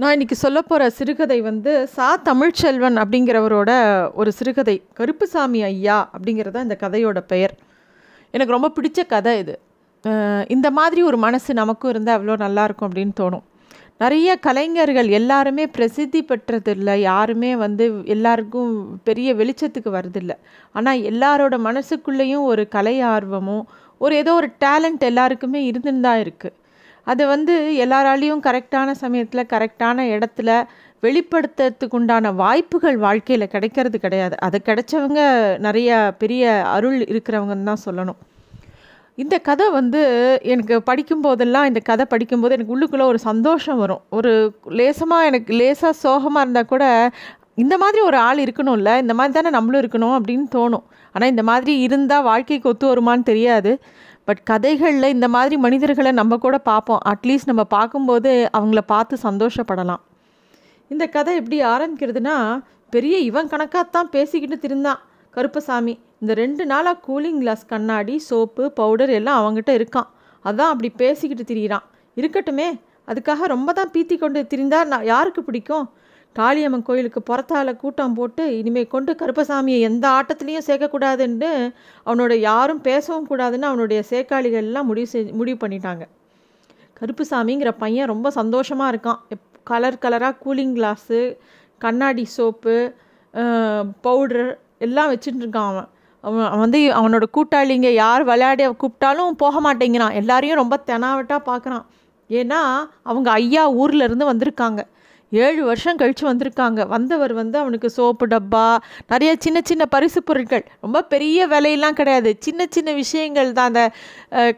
நான் இன்றைக்கி சொல்ல போகிற சிறுகதை வந்து சா தமிழ்ச்செல்வன் அப்படிங்கிறவரோட ஒரு சிறுகதை கருப்புசாமி ஐயா அப்படிங்கிறத இந்த கதையோட பெயர். எனக்கு ரொம்ப பிடிச்ச கதை இது. இந்த மாதிரி ஒரு மனசு நமக்கும் இருந்தால் அவ்வளோ நல்லாயிருக்கும் அப்படின்னு தோணும். நிறைய கலைஞர்கள் எல்லாருமே பிரசித்தி பெற்றதில்லை யாருமே வந்து எல்லாருக்கும் பெரிய வெளிச்சத்துக்கு வரதில்லை ஆனால் எல்லாரோட மனசுக்குள்ளேயும் ஒரு கலை ஆர்வமும் ஒரு ஏதோ ஒரு டேலண்ட் எல்லாருக்குமே இருந்துன்னு தான் இருக்குது அது வந்து எல்லாராலையும் கரெக்டான சமயத்தில் கரெக்டான இடத்துல வெளிப்படுத்துறதுக்கு உண்டான வாய்ப்புகள் வாழ்க்கையில் கிடைக்கிறது கிடையாது. அது கிடைச்சவங்க நிறைய பெரிய அருள் இருக்கிறவங்கன்னு தான் சொல்லணும். இந்த கதை வந்து எனக்கு படிக்கும்போதெல்லாம் இந்த கதை படிக்கும்போது எனக்கு உள்ளுக்குள்ளே ஒரு சந்தோஷம் வரும். ஒரு லேசமாக எனக்கு லேசாக சோகமாக இருந்தால் கூட இந்த மாதிரி ஒரு ஆள் இருக்கணும்ல இந்த மாதிரி தானே நம்மளும் இருக்கணும் அப்படின்னு தோணும். ஆனால் இந்த மாதிரி இருந்தால் வாழ்க்கைக்கு ஒத்து வருமான்னு தெரியாது. பட் கதைகளில் இந்த மாதிரி மனிதர்களை நம்ம கூட பார்ப்போம். அட்லீஸ்ட் நம்ம பார்க்கும்போது அவங்கள பார்த்து சந்தோஷப்படலாம். இந்த கதை எப்படி ஆரம்பிக்கிறதுனா பெரிய இவன் கணக்காகத்தான் பேசிக்கிட்டு திருந்தான் கருப்பசாமி இந்த ரெண்டு நாளாக கூலிங் கிளாஸ் கண்ணாடி சோப்பு பவுடர் எல்லாம் அவங்ககிட்ட இருக்கான். அதான் அப்படி பேசிக்கிட்டு திரியிறான். இருக்கட்டுமே அதுக்காக ரொம்ப தான் பீத்தி கொண்டு திரிந்தா நான் யாருக்கு பிடிக்கும்? காளியம்மன் கோயிலுக்கு புறத்தால கூட்டம் போட்டு இனிமே கொண்டு கருப்பசாமியை எந்த ஆட்டத்துலேயும் சேர்க்கக்கூடாதுன்னு அவனோட யாரும் பேசவும் கூடாதுன்னு அவனுடைய சேக்காளிகள் எல்லாம் முடிவு செய் முடிவு பண்ணிட்டாங்க. கருப்புசாமிங்கிற பையன் ரொம்ப சந்தோஷமாக இருக்கான். எப் கலர் கலராக கூலிங் கிளாஸு கண்ணாடி சோப்பு பவுடர் எல்லாம் வச்சுட்டு இருக்கான் அவன். அவன் அவன் வந்து அவனோட கூட்டாளிங்க யார் விளையாடி கூப்பிட்டாலும் போக மாட்டேங்கிறான். எல்லாரையும் ரொம்ப தெனாவட்டாக பார்க்குறான் ஏன்னா அவங்க ஐயா ஊரில் இருந்து வந்திருக்காங்க. ஏழு வருஷம் கழித்து வந்திருக்காங்க. வந்தவர் வந்து அவனுக்கு சோப்பு டப்பா நிறைய சின்ன சின்ன பரிசு பொருட்கள். ரொம்ப பெரிய விலையெல்லாம் கிடையாது. சின்ன சின்ன விஷயங்கள் தான். அந்த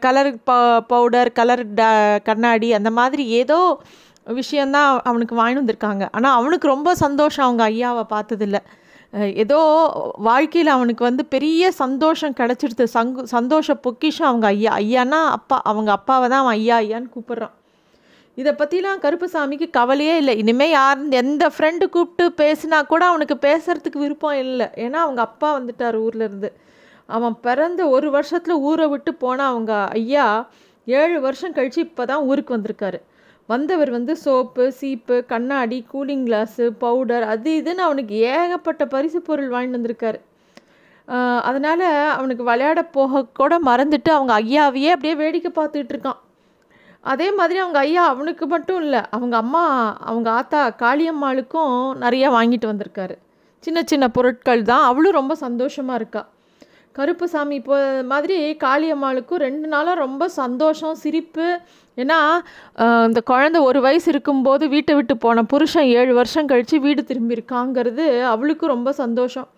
கலர் ப பவுடர் கலர் ட கண்ணாடி அந்த மாதிரி ஏதோ விஷயந்தான் அவனுக்கு வாங்கி வந்திருக்காங்க. ஆனால் அவனுக்கு ரொம்ப சந்தோஷம். அவங்க ஐயாவை பார்த்ததில்ல. ஏதோ வாழ்க்கையில் அவனுக்கு வந்து பெரிய சந்தோஷம் கிடச்சிடுது. சங்கு சந்தோஷ பொக்கிஷம் அவங்க ஐயா ஐயானா அப்பா அவங்க அப்பாவை தான் அவன் ஐயா ஐயான்னு கூப்பிட்றான். இதை பற்றிலாம் கருப்புசாமிக்கு கவலையே இல்லை. இனிமேல் யார் எந்த ஃப்ரெண்டு கூப்பிட்டு பேசினா கூட அவனுக்கு பேசுகிறதுக்கு விருப்பம் இல்லை. ஏன்னா அவங்க அப்பா வந்துட்டார் ஊர்லேருந்து அவன் பிறந்த ஒரு வருஷத்தில் ஊரை விட்டு போன அவங்க ஐயா ஏழு வருஷம் கழித்து இப்போ தான் ஊருக்கு வந்திருக்காரு. வந்தவர் வந்து சோப்பு சீப்பு கண்ணாடி கூலிங் கிளாஸு பவுடர் அது இதுன்னு அவனுக்கு ஏகப்பட்ட பரிசு பொருள் வாங்கிட்டு வந்திருக்காரு. அதனால் அவனுக்கு விளையாட போக கூட மறந்துட்டு அவங்க ஐயாவையே அப்படியே வேடிக்கை பார்த்துட்டு இருக்கான். அதே மாதிரி அவங்க ஐயா அவனுக்கு மட்டும் இல்லை அவங்க அம்மா அவங்க ஆத்தா காளியம்மாளுக்கும் நிறையா வாங்கிட்டு வந்திருக்காரு. சின்ன சின்ன பொருட்கள் தான். அவளும் ரொம்ப சந்தோஷமாக இருக்கா. கருப்புசாமி இப்போ மாதிரி காளியம்மாளுக்கும் ரெண்டு நாளாக ரொம்ப சந்தோஷம் சிரிப்பு. ஏன்னா இந்த குழந்தை ஒரு வயசு இருக்கும்போது வீட்டை விட்டு போன புருஷன் ஏழு வருஷம் கழித்து வீடு திரும்பியிருக்காங்கிறது அவளுக்கும் ரொம்ப சந்தோஷம்.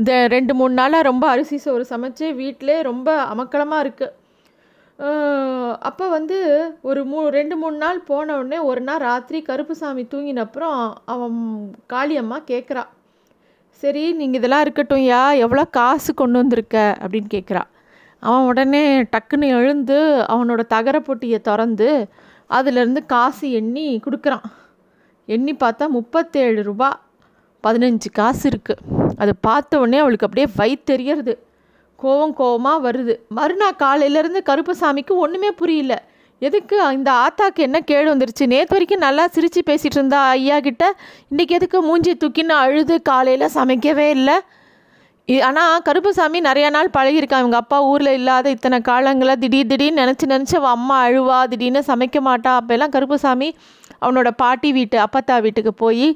இந்த ரெண்டு மூணு நாளாக ரொம்ப அரிசி சோறு சமைச்சு வீட்டிலே ரொம்ப அமக்கலமாக இருக்குது அப்போ வந்து ஒரு மூ ரெண்டு மூணு நாள் போன உடனே ஒரு நாள் ராத்திரி கருப்புசாமி தூங்கின அப்புறம் அவன் காளியம்மா கேட்குறா சரி நீங்கள் இதெல்லாம் இருக்கட்டும் யா எவ்வளோ காசு கொண்டு வந்திருக்க? அப்படின்னு கேட்குறா அவன் உடனே டக்குன்னு எழுந்து அவனோட தகர பொட்டியை திறந்து அதுலேருந்து காசு எண்ணி கொடுக்குறான். எண்ணி பார்த்தா முப்பத்தேழு ரூபா. பதினஞ்சு காசு இருக்குது அதை பார்த்த உடனே அவளுக்கு அப்படியே வயிற்றெரியறது கோவம் கோவமாக வருது. மறுநாள் காலையிலேருந்து கருப்பசாமிக்கு ஒன்றுமே புரியல. எதுக்கு இந்த ஆத்தாக்கு என்ன கேடு வந்துருச்சு? நேற்று வரைக்கும் நல்லா சிரித்து பேசிகிட்டு இருந்தா ஐயா கிட்ட. இன்றைக்கி எதுக்கு மூஞ்சி தூக்கின்னு அழுது காலையில் சமைக்கவே இல்லை? ஆனால் கருப்புசாமி நிறையா நாள் பழகியிருக்கான் இவங்க அப்பா ஊரில் இல்லாத இத்தனை காலங்களில் திடீர் திடீர்னு நினச்சி நினச்சி அவன் அம்மா அழுவா திடீர்னு சமைக்க மாட்டா. அப்போல்லாம் கருப்புசாமி அவனோட பாட்டி வீட்டு அப்பத்தா வீட்டுக்கு போய்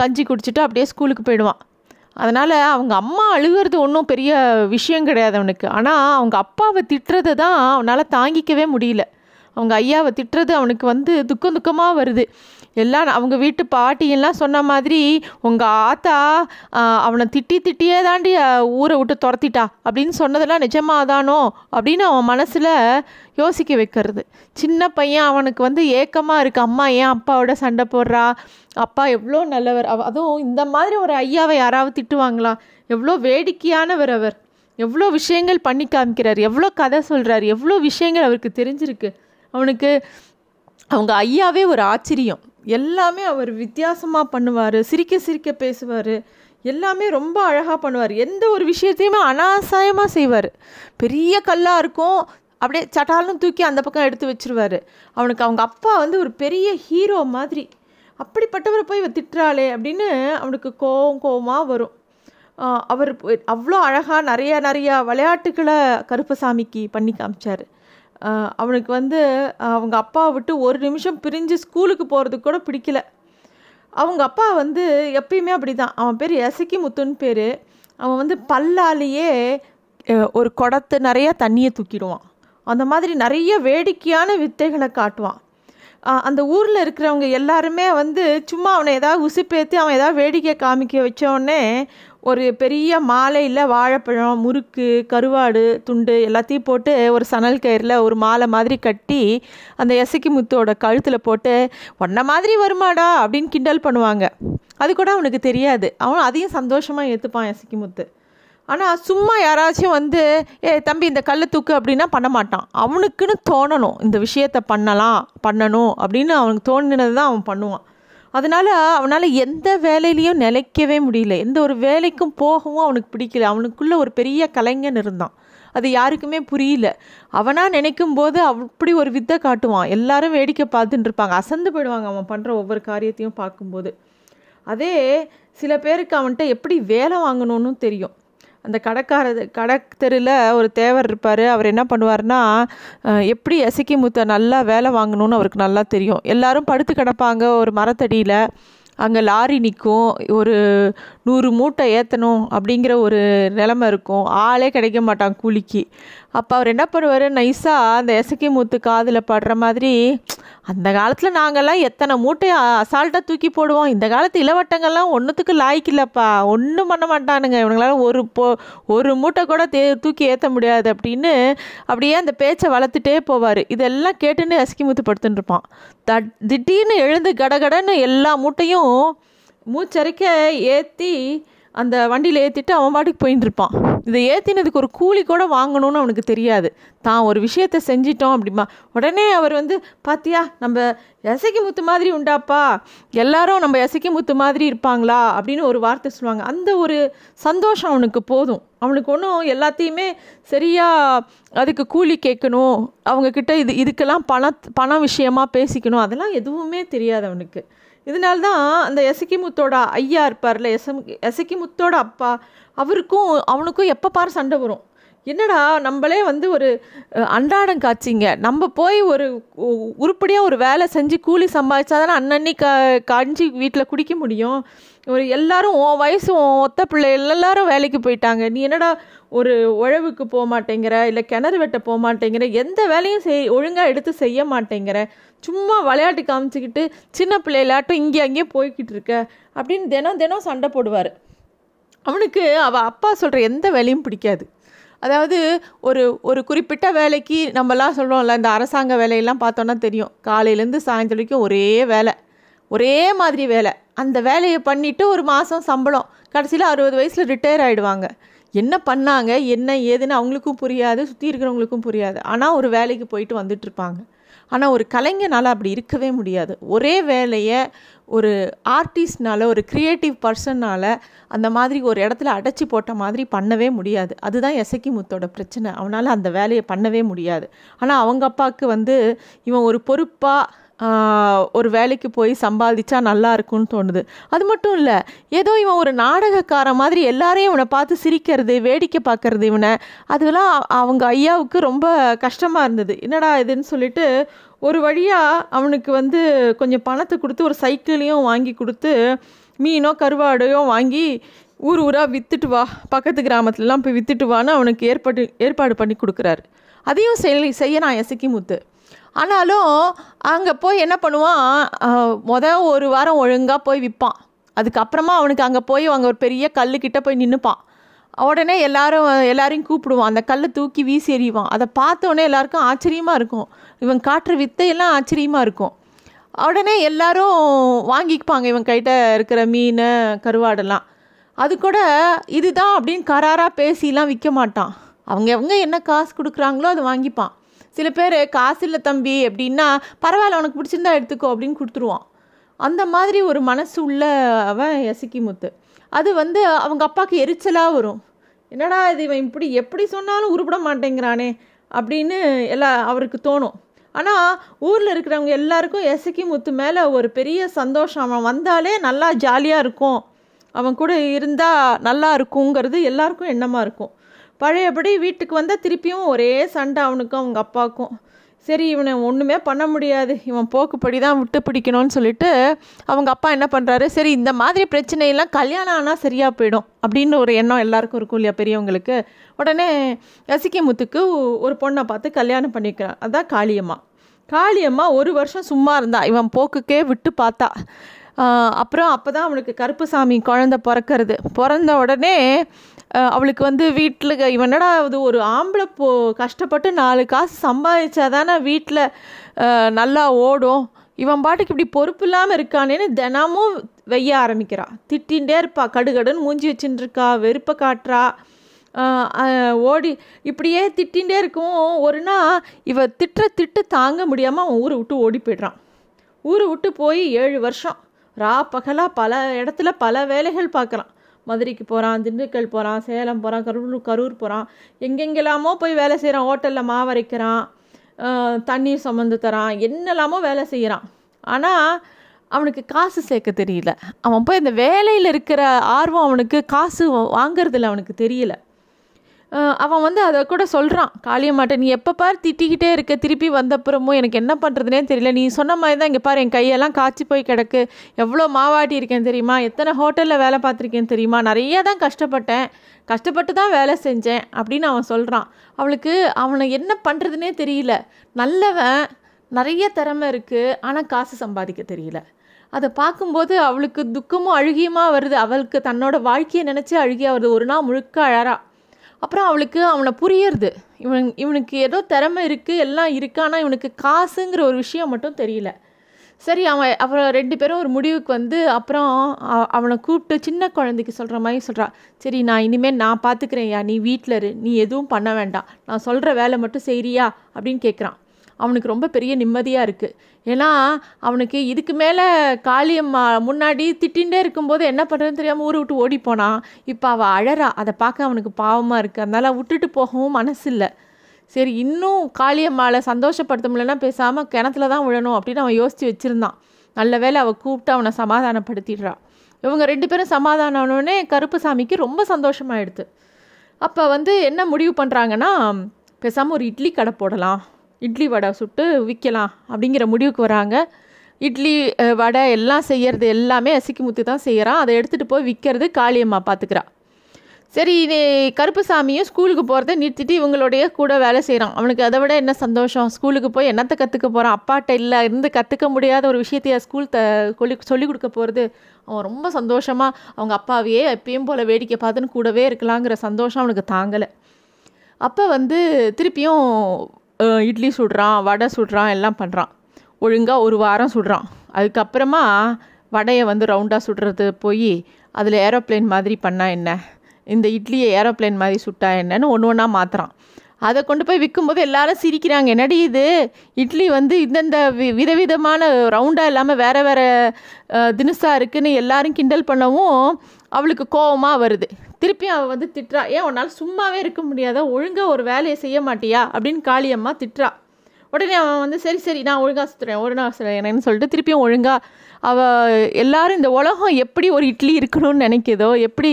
கஞ்சி குடிச்சிட்டு அப்படியே ஸ்கூலுக்கு போயிடுவான். அதனால் அவங்க அம்மா அழுகிறது ஒன்றும் பெரிய விஷயம் கிடையாது அவனுக்கு. ஆனால் அவங்க அப்பாவை திட்டுறதை தான் அவனால் தாங்கிக்கவே முடியல. அவங்க ஐயாவை திட்டுறது அவனுக்கு வந்து துக்கம் துக்கமாக வருது. எல்லாம் அவங்க வீட்டு பாட்டியெல்லாம் சொன்ன மாதிரி உங்கள் ஆத்தா அவனை திட்டி திட்டியே தாண்டி ஊரை விட்டு துரத்திட்டா. அப்படின்னு சொன்னதெல்லாம் நிஜமாதானோ அப்படின்னு அவன் மனசில் யோசிக்க வைக்கிறது. சின்ன பையன் அவனுக்கு வந்து ஏக்கமாக இருக்குது அம்மா ஏன் அப்பாவோட சண்டை போடுறா? அப்பா எவ்வளோ நல்லவர். அவ அதுவும் இந்த மாதிரி ஒரு ஐயாவை யாராவது திட்டுவாங்களா? எவ்வளோ வேடிக்கையானவர் அவர். எவ்வளோ விஷயங்கள் பண்ணி காமிக்கிறார். எவ்வளோ கதை சொல்கிறார் எவ்வளோ விஷயங்கள் அவருக்கு தெரிஞ்சிருக்கு. அவனுக்கு அவங்க ஐயாவே ஒரு ஆச்சரியம். எல்லாமே அவர் வித்தியாசமாக பண்ணுவார் சிரிக்க சிரிக்க பேசுவார் எல்லாமே ரொம்ப அழகாக பண்ணுவார். எந்த ஒரு விஷயத்தையுமே அனாசாயமாக செய்வார். பெரிய கல்லாக இருக்கும் அப்படியே சட்டாலும் தூக்கி அந்த பக்கம் எடுத்து வச்சிருவாரு. அவனுக்கு அவங்க அப்பா வந்து ஒரு பெரிய ஹீரோ மாதிரி. அப்படிப்பட்டவரை போய் இவ திட்டுறாளே அப்படின்னு அவனுக்கு கோவம் கோவமாக வரும். அவர் அவ்வளோ அழகாக நிறைய நிறையா விளையாட்டுக்களை கருப்பசாமிக்கு பண்ணி காமிச்சார். அவனுக்கு வந்து அவங்க அப்பாவை விட்டு ஒரு நிமிஷம் பிரிஞ்சு ஸ்கூலுக்கு போகிறதுக்கு கூட பிடிக்கல. அவங்க அப்பா வந்து எப்பயுமே அப்படி தான் அவன் பேர் எசக்கி முத்துன்னு பேர். அவன் வந்து பல்லாலேயே ஒரு குடத்து நிறையா தண்ணியை தூக்கிடுவான். அந்த மாதிரி நிறைய வேடிக்கையான வித்தைகளை காட்டுவான். அந்த ஊரில் இருக்கிறவங்க எல்லாருமே வந்து சும்மா அவனை ஏதாவது உசுப்பேற்றி அவன் ஏதாவது வேடிக்கை காமிக்க வச்சோடனே ஒரு பெரிய மாலையில் வாழைப்பழம் முறுக்கு கருவாடு துண்டு எல்லாத்தையும் போட்டு ஒரு சணல் கயிறில் ஒரு மாலை மாதிரி கட்டி அந்த எசக்கி முத்தோட கழுத்தில் போட்டு உன்ன மாதிரி வருமாடா அப்படின்னு கிண்டல் பண்ணுவாங்க. அது கூட அவனுக்கு தெரியாது. அவன் அதையும் சந்தோஷமாக ஏற்றுப்பான் எசக்கி முத்து. ஆனால் சும்மா யாராச்சும் வந்து ஏ தம்பி இந்த கல்லை தூக்கு அப்படின்னா பண்ண மாட்டான். அவனுக்குன்னு தோணணும். இந்த விஷயத்த பண்ணலாம் பண்ணணும் அப்படின்னு அவனுக்கு தோணினது தான் அவன் பண்ணுவான். அதனால் அவனால் எந்த வேலையிலையும் நிலைக்கவே முடியல. எந்த ஒரு வேலைக்கும் போகவும் அவனுக்கு பிடிக்கல. அவனுக்குள்ளே ஒரு பெரிய கலைஞன் இருந்தான். அது யாருக்குமே புரியல. அவனாக நினைக்கும் போது அப்படி ஒரு வித்தை காட்டுவான். எல்லாரும் வேடிக்கை பார்த்துட்டு இருப்பாங்க. அசந்து போயிடுவாங்க அவன் பண்ணுற ஒவ்வொரு காரியத்தையும் பார்க்கும்போது. அதே சில பேருக்கு அவன்கிட்ட எப்படி வேலை வாங்கணும்னு தெரியும். அந்த கடைக்காரது கடை தெருவில் ஒரு தேவர் இருப்பார். அவர் என்ன பண்ணுவார்னா எப்படி எசக்கி முத்த நல்லா வேலை வாங்கணும்னு அவருக்கு நல்லா தெரியும். எல்லாரும் படுத்து கிடப்பாங்க ஒரு மரத்தடியில். அங்கே லாரி நிற்கும் ஒரு நூறு மூட்டை ஏற்றணும் அப்படிங்கிற ஒரு நிலமை இருக்கும். ஆளே கிடைக்க மாட்டான் கூலிக்கு. அப்போ அவர் என்ன பண்ணுவார்? நைஸாக அந்த எசக்கி மூத்து காதில் படுற மாதிரி அந்த காலத்தில் நாங்கள்லாம் எத்தனை மூட்டையை அசால்ட்டாக தூக்கி போடுவோம். இந்த காலத்து இளவட்டங்கள்லாம் ஒன்றுத்துக்கு லாய்க்கில்லப்பா ஒன்றும் பண்ண மாட்டானுங்க. இவனுங்களால ஒரு போ ஒரு மூட்டை கூட தே தூக்கி ஏற்ற முடியாது அப்படின்னு அப்படியே அந்த பேச்சை வளர்த்துட்டே போவார். இதெல்லாம் கேட்டுன்னு அசிக்கி மூத்து படுத்துன்னு இருப்பான் தட் திடீர்னு எழுந்து கடகடன்னு எல்லா மூட்டையும் மூச்சரிக்க ஏற்றி அந்த வண்டியில் ஏற்றிட்டு அவன் பாட்டுக்கு போயின்னு இருப்பான் இதை ஏற்றினதுக்கு ஒரு கூலி கூட வாங்கணும்னு அவனுக்கு தெரியாது. தான் ஒரு விஷயத்த செஞ்சிட்டோம் அப்படிமா உடனே அவர் வந்து பாத்தியா நம்ம எசைக்கு முத்து மாதிரி உண்டாப்பா? எல்லாரும் நம்ம எசைக்கு முத்து மாதிரி இருப்பாங்களா? அப்படின்னு ஒரு வார்த்தை சொல்லுவாங்க. அந்த ஒரு சந்தோஷம் அவனுக்கு போதும். அவனுக்கு ஒன்றும் எல்லாத்தையுமே சரியாக அதுக்கு கூலி கேட்கணும். அவங்கக்கிட்ட இது இதுக்கெல்லாம் பண பணம் விஷயமா பேசிக்கணும். அதெல்லாம் எதுவுமே தெரியாது அவனுக்கு. இதனால்தான் அந்த எசக்கிமுத்தோட ஐயா இருப்பார்ல எசம் எசக்கிமுத்தோட அப்பா அவருக்கும் அவனுக்கும் எப்போ பாரு சண்டை வரும். என்னடா நம்மளே வந்து ஒரு அன்றாடம் காய்ச்சிங்க நம்ம போய் ஒரு உருப்படியாக ஒரு வேலை செஞ்சு கூலி சம்பாதிச்சா தானே அன்னன்னி க காஞ்சி வீட்டில் குடிக்க முடியும். ஒரு எல்லாரும் உன் வயசு உன் ஒத்த பிள்ளை எல்லாரும் வேலைக்கு போயிட்டாங்க. நீ என்னடா ஒரு உழவுக்கு போக மாட்டேங்கிற இல்லை கிணறு வெட்ட போக மாட்டேங்கிற எந்த வேலையும் செய் ஒழுங்காக எடுத்து செய்ய மாட்டேங்கிற சும்மா விளையாட்டு காமிச்சிக்கிட்டு சின்ன பிள்ளைகளாட்டும் இங்கே அங்கேயே போய்கிட்டு இருக்க. அப்படின்னு தினம் தினம் சண்டை போடுவார். அவனுக்கு அவள் அப்பா சொல்கிற எந்த வேலையும் பிடிக்காது. அதாவது ஒரு ஒரு குறிப்பிட்ட வேலைக்கு நம்மலாம் சொல்கிறோம்ல இந்த அரசாங்க வேலையெல்லாம் பார்த்தோன்னா தெரியும். காலையிலேருந்து சாயந்தரம் வரைக்கும் ஒரே வேலை. ஒரே மாதிரி வேலை. அந்த வேலையை பண்ணிவிட்டு ஒரு மாதம் சம்பளம். கடைசியில் அறுபது வயசில் ரிட்டையர் ஆகிடுவாங்க என்ன பண்ணாங்க? என்ன ஏதுன்னு அவங்களுக்கும் புரியாது. சுற்றி இருக்கிறவங்களுக்கும் புரியாது. ஆனால் ஒரு வேலைக்கு போயிட்டு வந்துட்டுருப்பாங்க இருப்பாங்க. ஆனால் ஒரு கலைஞனால் அப்படி இருக்கவே முடியாது. ஒரே வேலையை ஒரு ஆர்டிஸ்ட்னால் ஒரு க்ரியேட்டிவ் பர்சன்னால் அந்த மாதிரி ஒரு இடத்துல அடைச்சி போட்ட மாதிரி பண்ணவே முடியாது. அதுதான் எசக்கி முத்தோட பிரச்சனை. அவனால் அந்த வேலையை பண்ணவே முடியாது. ஆனால் அவங்க அப்பாவுக்கு வந்து இவன் ஒரு பொறுப்பாக ஒரு வேலைக்கு போய் சம்பாதிச்சா நல்லா இருக்கும்னு தோணுது. அது மட்டும் இல்லை ஏதோ இவன் ஒரு நாடகக்கார மாதிரி எல்லாரையும் இவனை பார்த்து சிரிக்கிறது வேடிக்கை பார்க்கறது இவனை அதெல்லாம் அவங்க ஐயாவுக்கு ரொம்ப கஷ்டமாக இருந்தது. என்னடா இதுன்னு சொல்லிட்டு ஒரு வழியாக அவனுக்கு வந்து கொஞ்சம் பணத்தை கொடுத்து ஒரு சைக்கிளையும் வாங்கி கொடுத்து மீனோ கருவாடையோ வாங்கி ஊர் ஊராக விற்றுட்டு வா பக்கத்து கிராமத்துலலாம் போய் விற்றுட்டு வான்னு அவனுக்கு ஏற்பாடு ஏற்பாடு பண்ணி கொடுக்குறாரு. அதையும் செய் செய்ய நான் எசக்கி முத்து. ஆனாலும் அங்கே போய் என்ன பண்ணுவான்? மொதல் ஒரு வாரம் ஒழுங்காக போய் விற்பான் அதுக்கப்புறமா அவனுக்கு அங்கே போய் அங்கே ஒரு பெரிய கல்லுக்கிட்ட போய் நின்றுப்பான் உடனே எல்லாரும் எல்லாரையும் கூப்பிடுவான். அந்த கல்லை தூக்கி வீசி எறிவான். அதை பார்த்தோன்னே எல்லாருக்கும் ஆச்சரியமாக இருக்கும். இவன் காட்டுற வித்தையெல்லாம் ஆச்சரியமாக இருக்கும். உடனே எல்லாரும் வாங்கிப்பாங்க இவன் கிட்ட இருக்கிற மீன் கருவாடெல்லாம். அது கூட இதுதான் அப்படின்னு கராராக பேசிலாம் விற்க மாட்டான். அவங்க அவங்க என்ன காசு கொடுக்குறாங்களோ அதை வாங்கிப்பான். சில பேர் காசு இல்லை தம்பி அப்படின்னா பரவாயில்ல உனக்கு பிடிச்சிருந்தா எடுத்துக்கோ அப்படின்னு கொடுத்துருவான். அந்த மாதிரி ஒரு மனசு உள்ள அவன் எசக்கி முத்து அது வந்து அவங்க அப்பாவுக்கு எரிச்சலாக வரும். என்னடா இது இவன் இப்படி எப்படி சொன்னாலும் உருப்பட மாட்டேங்கிறானே அப்படின்னு எல்லா அவருக்கு தோணும். ஆனால் ஊரில் இருக்கிறவங்க எல்லாருக்கும் எசக்கி முத்து மேலே ஒரு பெரிய சந்தோஷம். அவன் வந்தாலே நல்லா ஜாலியாக இருக்கும். அவன் கூட இருந்தால் நல்லா இருக்குங்கிறது எல்லாருக்கும் எண்ணமாக இருக்கும். பழையபடி வீட்டுக்கு வந்தால் திருப்பியும் ஒரே சண்டை அவனுக்கும் அவங்க அப்பாவுக்கும். சரி இவனை ஒன்றுமே பண்ண முடியாது. இவன் போக்குப்படி தான் விட்டு பிடிக்கணும்னு சொல்லிட்டு அவங்க அப்பா என்ன பண்ணுறாரு சரி இந்த மாதிரி பிரச்சனையெல்லாம் கல்யாணம் ஆனால் சரியாக போயிடும் அப்படின்னு ஒரு எண்ணம் எல்லாருக்கும் இருக்கும் இல்லையா பெரியவங்களுக்கு? உடனே ரசிக்க முத்துக்கு ஒரு பொண்ணை பார்த்து கல்யாணம் பண்ணிக்கிறான். அதான் காளியம்மா. காளியம்மா ஒரு வருஷம் சும்மா இருந்தா இவன் போக்குக்கே விட்டு பார்த்தா. அப்புறம் அப்போ தான் அவனுக்கு கருப்புசாமி குழந்த பிறக்கிறது. பிறந்த உடனே அவளுக்கு வந்து வீட்டில் இவனடா இது ஒரு ஆம்பளை போ கஷ்டப்பட்டு நாலு காசு சம்பாதிச்சா தானே வீட்டில் நல்லா ஓடும். இவன் பாட்டுக்கு இப்படி பொறுப்பு இல்லாமல் இருக்கானேன்னு தினமும் வெய்ய ஆரம்பிக்கிறா. திட்டின்ண்டே இருப்பா கடுகடுன்னு மூஞ்சி வச்சுட்டு இருக்கா வெறுப்பை காட்டுறா. ஓடி இப்படியே திட்டின்ண்டே இருக்கும் ஒரு நாள் இவ திட்டுற திட்டு தாங்க முடியாமல் அவன் ஊரை விட்டு ஓடி போய்ட்றான். ஊரை விட்டு போய் ஏழு வருஷம். ரா பகலாக பல இடத்துல பல வேலைகள் பார்க்குறான். மதுரைக்கு போகிறான் திண்டுக்கல் போகிறான் சேலம் போகிறான் கரூர் கரூர் போகிறான் எங்கெங்கெல்லாமோ போய் வேலை செய்கிறான் ஹோட்டலில் மாவரைக்கிறான் தண்ணீர் சுமந்து தரான். என்னெல்லாமோ வேலை செய்கிறான் ஆனால் அவனுக்கு காசு சேர்க்க தெரியல. அவன் போய் அந்த வேலையில் இருக்கிற ஆர்வம் அவனுக்கு காசு வாங்குறதுல அவனுக்கு தெரியல. அவன் வந்து அதை கூட சொல்கிறான் காளியம்மாட்ட நீ எப்போ பார் திட்டிக்கிட்டே இருக்க. திருப்பி வந்தப்புறமும் எனக்கு என்ன பண்ணுறதுனே தெரியல. நீ சொன்ன மாதிரி தான் இங்கே பாரு என் கையெல்லாம் காய்ச்சி போய் கிடக்கு. எவ்வளோ மாவாட்டி இருக்கேன் தெரியுமா? எத்தனை ஹோட்டலில் வேலை பார்த்துருக்கேன் தெரியுமா? நிறைய தான் கஷ்டப்பட்டேன். கஷ்டப்பட்டு தான் வேலை செஞ்சேன் அப்படின்னு அவன் சொல்கிறான் அவளுக்கு அவனை என்ன பண்ணுறதுனே தெரியல. நல்லவன் நிறைய திறமை இருக்குது ஆனால் காசு சம்பாதிக்க தெரியல. அதை பார்க்கும்போது அவளுக்கு துக்கமும் அழுகியுமா வருது. அவளுக்கு தன்னோட வாழ்க்கையை நினச்சி அழுகியாக வருது. ஒரு நாள் முழுக்க அழறா. அப்புறம் அவளுக்கு அவனை புரியறது. இவன் இவனுக்கு ஏதோ திறமை இருக்குது எல்லாம் இருக்கு ஆனால் இவனுக்கு காசுங்கிற ஒரு விஷயம் மட்டும் தெரியல. சரி அவன் அப்புறம் ரெண்டு பேரும் ஒரு முடிவுக்கு வந்து அப்புறம் அவனை கூப்பிட்டு சின்ன குழந்தைக்கு சொல்கிற மாதிரி சொல்கிறான் சரி நான் இனிமேல் நான் பார்த்துக்கிறேன்யா நீ வீட்டில் இரு நீ எதுவும் பண்ண வேண்டாம். நான் சொல்கிற வேலை மட்டும் செய்கிறியா அப்படின்னு கேட்குறான் அவனுக்கு ரொம்ப பெரிய நிம்மதியாக இருக்குது ஏன்னா அவனுக்கு இதுக்கு மேலே காளியம்மா முன்னாடி திட்டின்ண்டே இருக்கும்போது என்ன பண்ணுறதுன்னு தெரியாமல் ஊரை விட்டு ஓடி போனான் இப்போ அவள் அழறா. அதை பார்க்க அவனுக்கு பாவமாக இருக்குது அதனால் விட்டுட்டு போகவும் மனசு இல்லை சரி இன்னும் காளியம்மாவை சந்தோஷப்படுத்த முடியலன்னா பேசாமல் கிணத்துல தான் விழணும் அப்படின்னு அவன் யோசித்து வச்சுருந்தான். நல்ல வேளை அவள் கூப்பிட்டு அவனை சமாதானப்படுத்திடுறான் இவங்க ரெண்டு பேரும் சமாதானம் கருப்பு கருப்புசாமிக்கு ரொம்ப சந்தோஷமாயிடுது. அப்போ வந்து என்ன முடிவு பண்ணுறாங்கன்னா பேசாமல் ஒரு இட்லி கடை போடலாம். இட்லி வடை சுட்டு விற்கலாம் அப்படிங்கிற முடிவுக்கு வராங்க. இட்லி வடை எல்லாம் செய்கிறது எல்லாமே அசிக்குமுத்து தான் செய்கிறான் அதை எடுத்துகிட்டு போய் விற்கிறது காளியம்மா பார்த்துக்கிறா சரி இது கருப்புசாமியும் ஸ்கூலுக்கு போகிறத நிறுத்திட்டு இவங்களுடைய கூட வேலை செய்கிறான் அவனுக்கு அதை விட என்ன சந்தோஷம்? ஸ்கூலுக்கு போய் என்னத்தை கற்றுக்க போகிறான் அப்பாட்ட இல்லை இருந்து கற்றுக்க முடியாத ஒரு விஷயத்தைய ஸ்கூல் த சொல்லி சொல்லிக் கொடுக்க போகிறது அவன் ரொம்ப சந்தோஷமாக அவங்க அப்பாவையே எப்பயும் போல் வேடிக்கை பார்த்துன்னு கூடவே இருக்கலாங்கிற சந்தோஷம் அவனுக்கு தாங்கலை. அப்போ வந்து திருப்பியும் இட்லி சுடுறான் வடை சுடுறான் எல்லாம் பண்ணுறான் ஒழுங்காக ஒரு வாரம் சுடுறான். அதுக்கப்புறமா வடையை வந்து ரவுண்டாக சுடுறது போய் அதில் ஏரோப்ளேன் மாதிரி பண்ணால் என்ன? இந்த இட்லியை ஏரோப்ளேன் மாதிரி சுட்டா என்னன்னு ஒன்று ஒன்றா மாற்றுறான் அதை கொண்டு போய் விற்கும்போது எல்லாரும் சிரிக்கிறாங்க. என்னடி இது? இட்லி வந்து இந்தந்த வி விதவிதமான ரவுண்டாக இல்லாமல் வேறு வேறு தினுசாக இருக்குதுன்னு எல்லாரும் கிண்டல் பண்ணவும் அவளுக்கு கோவமாக வருது. திருப்பி அவள் வந்து திட்டுறா ஏன் உன்னால் சும்மாவே இருக்க முடியாத? ஒழுங்காக ஒரு வேலையை செய்ய மாட்டியா? அப்படின்னு காளியம்மா திட்டுறா. உடனே அவன் வந்து சரி சரி நான் ஒழுங்காக சுற்றுறேன் ஒரு நாள் சுற்றுறேன்னு சொல்லிட்டு திருப்பியும் ஒழுங்காக அவள் எல்லாரும் இந்த உலகம் எப்படி ஒரு இட்லி இருக்கணும்னு நினைக்கிதோ எப்படி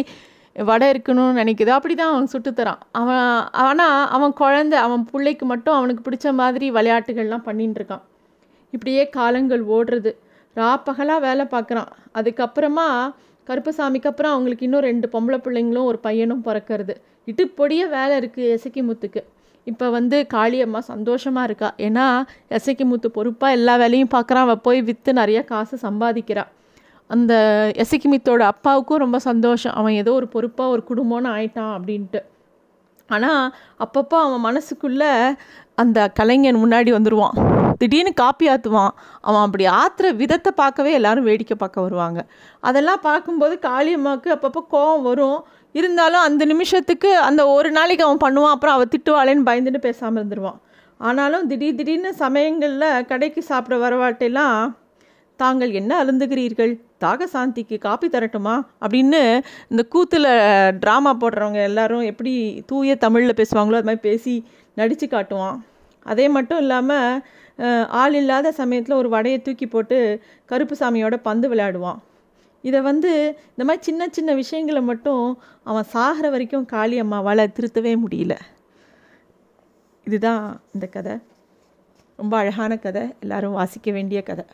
வடை இருக்கணும்னு நினைக்கிதோ அப்படி தான் அவன் சுட்டுத்தரான் அவன் ஆனால் அவன் குழந்தை அவன் பிள்ளைக்கு மட்டும் அவனுக்கு பிடிச்ச மாதிரி விளையாட்டுகள்லாம் பண்ணின்னு இருக்கான். இப்படியே காலங்கள் ஓடுறது. ராப்பகலாக வேலை பார்க்குறான். அதுக்கப்புறமா கருப்பசாமிக்கு அப்புறம் அவங்களுக்கு இன்னும் ரெண்டு பொம்பளை பிள்ளைங்களும் ஒரு பையனும் பிறக்கறது. இட்டுப்பொடிய வேலை இருக்குது எசக்கி முத்துக்கு இப்போ வந்து காளியம்மா சந்தோஷமாக இருக்கா? ஏன்னா எசக்கி முத்து பொறுப்பாக எல்லா வேலையும் பார்க்குறான் அவள் போய் விற்று நிறைய காசு சம்பாதிக்கிறாள் அந்த எசக்கி முத்தோட அப்பாவுக்கும் ரொம்ப சந்தோஷம். அவன் ஏதோ ஒரு பொறுப்பாக ஒரு குடும்பம்னு ஆயிட்டான் அப்படின்ட்டு. ஆனால் அப்பப்போ அவன் மனசுக்குள்ளே அந்த கலைஞன் முன்னாடி வந்துடுவான் திடீர்னு காப்பி ஆற்றுவான் அவன் அப்படி ஆற்றுற விதத்தை பார்க்கவே எல்லாரும் வேடிக்கை பார்க்க வருவாங்க. அதெல்லாம் பார்க்கும்போது காளியம்மாவுக்கு அப்பப்போ கோவம் வரும். இருந்தாலும் அந்த நிமிஷத்துக்கு அந்த ஒரு நாளைக்கு அவன் பண்ணுவான். அப்புறம் அவள் திட்டுவாளேன்னு பயந்துட்டு பேசாமல் இருந்துருவான். ஆனாலும் திடீர் திடீர்னு சமயங்களில் கடைக்கு சாப்பிட வரவாட்டெல்லாம் தாங்கள் என்ன அருந்துகிறீர்கள் தாக சாந்திக்கு காப்பி தரட்டுமா? அப்படின்னு இந்த கூத்தில் ட்ராமா போடுறவங்க எல்லாரும் எப்படி தூய தமிழில் பேசுவாங்களோ அது மாதிரி பேசி நடித்து காட்டுவான். அதே மட்டும் இல்லாமல் ஆள் இல்லாத சமயத்தில் ஒரு வடையை தூக்கி போட்டு கருப்பு சாமியோட பந்து விளையாடுவான். இதை வந்து இந்த மாதிரி சின்ன சின்ன விஷயங்களை மட்டும் அவன் சாகிற வரைக்கும் காளி அம்மாவால் திருத்தவே முடியல. இதுதான் இந்த கதை. ரொம்ப அழகான கதை. எல்லாரும் வாசிக்க வேண்டிய கதை.